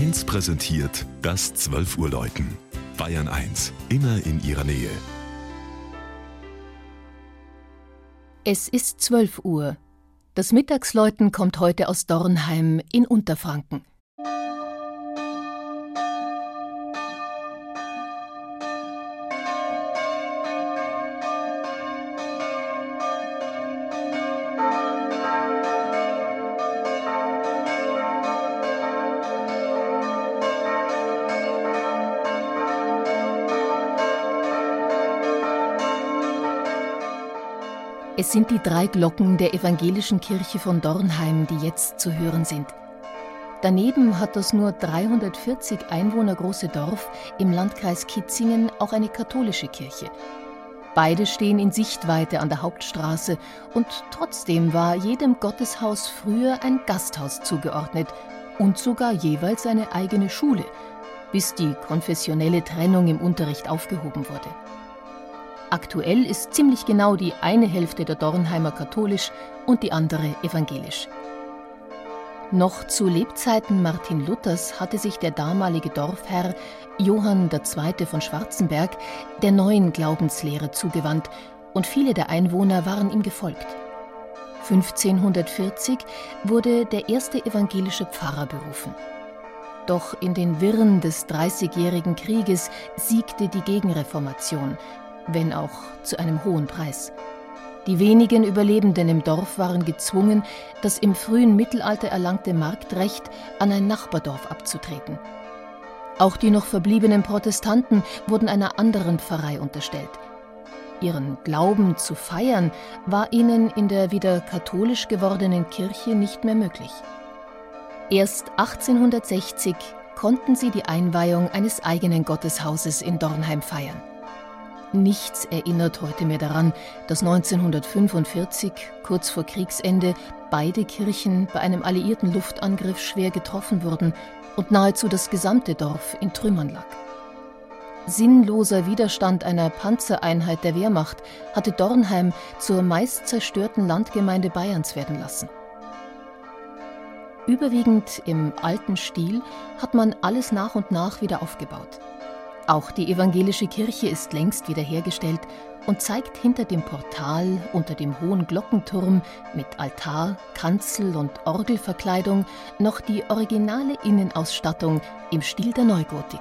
1 präsentiert das 12 Uhr Läuten. Bayern 1, immer in ihrer Nähe. Es ist 12 Uhr. Das Mittagsläuten kommt heute aus Dornheim in Unterfranken. Es sind die drei Glocken der evangelischen Kirche von Dornheim, die jetzt zu hören sind. Daneben hat das nur 340 Einwohner große Dorf im Landkreis Kitzingen auch eine katholische Kirche. Beide stehen in Sichtweite an der Hauptstraße und trotzdem war jedem Gotteshaus früher ein Gasthaus zugeordnet und sogar jeweils eine eigene Schule, bis die konfessionelle Trennung im Unterricht aufgehoben wurde. Aktuell ist ziemlich genau die eine Hälfte der Dornheimer katholisch und die andere evangelisch. Noch zu Lebzeiten Martin Luthers hatte sich der damalige Dorfherr Johann II. von Schwarzenberg der neuen Glaubenslehre zugewandt und viele der Einwohner waren ihm gefolgt. 1540 wurde der erste evangelische Pfarrer berufen. Doch in den Wirren des Dreißigjährigen Krieges siegte die Gegenreformation wenn auch zu einem hohen Preis. Die wenigen Überlebenden im Dorf waren gezwungen, das im frühen Mittelalter erlangte Marktrecht an ein Nachbardorf abzutreten. Auch die noch verbliebenen Protestanten wurden einer anderen Pfarrei unterstellt. Ihren Glauben zu feiern war ihnen in der wieder katholisch gewordenen Kirche nicht mehr möglich. Erst 1860 konnten sie die Einweihung eines eigenen Gotteshauses in Dornheim feiern. Nichts erinnert heute mehr daran, dass 1945, kurz vor Kriegsende, beide Kirchen bei einem alliierten Luftangriff schwer getroffen wurden und nahezu das gesamte Dorf in Trümmern lag. Sinnloser Widerstand einer Panzereinheit der Wehrmacht hatte Dornheim zur meist zerstörten Landgemeinde Bayerns werden lassen. Überwiegend im alten Stil hat man alles nach und nach wieder aufgebaut. Auch die evangelische Kirche ist längst wiederhergestellt und zeigt hinter dem Portal unter dem hohen Glockenturm mit Altar, Kanzel und Orgelverkleidung noch die originale Innenausstattung im Stil der Neugotik.